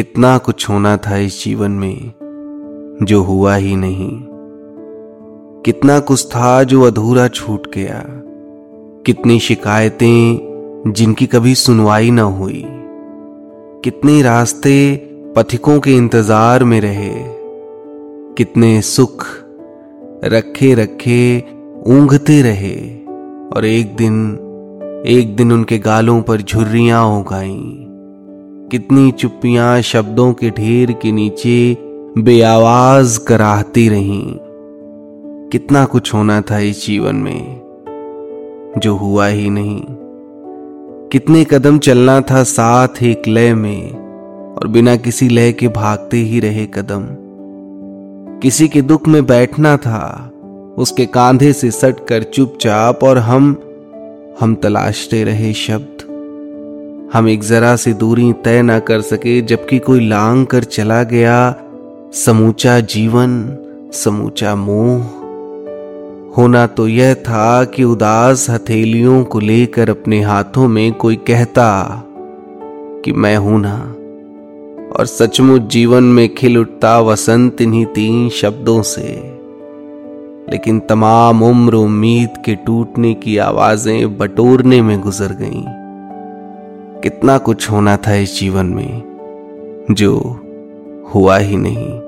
कितना कुछ होना था इस जीवन में जो हुआ ही नहीं। कितना कुछ था जो अधूरा छूट गया। कितनी शिकायतें जिनकी कभी सुनवाई न हुई। कितने रास्ते पथिकों के इंतज़ार में रहे। कितने सुख रखे रखे ऊंघते रहे। और एक दिन एक दिन उनके गालों पर झुर्रियाँ हो गईं। कितनी चुप्पियाँ शब्दों के ढेर के नीचे बेआवाज कराहती रहीं। कितना कुछ होना था इस जीवन में, जो हुआ ही नहीं। कितने कदम चलना था साथ एक लय में, और बिना किसी लय के भागते ही रहे कदम। किसी के दुख में बैठना था, उसके कांधे से सट कर चुपचाप, और हम हम तलाशते रहे शब्द। हम एक जरा सी दूरी तय ना कर सके, जबकि कोई लांग कर चला गया, समूचा जीवन, समूचा मोह। होना तो यह था कि उदास हथेलियों को लेकर अपने हाथों में कोई कहता कि मैं हूँ ना। और सचमुच जीवन में खिल उठता वसंत इन्हीं तीन शब्दों से। लेकिन तमाम उम्र उम्मीद के टूटने की आवाज़ें बटोरने में गुजर गईं। कितना कुछ होना था इस जीवन में जो हुआ ही नहीं।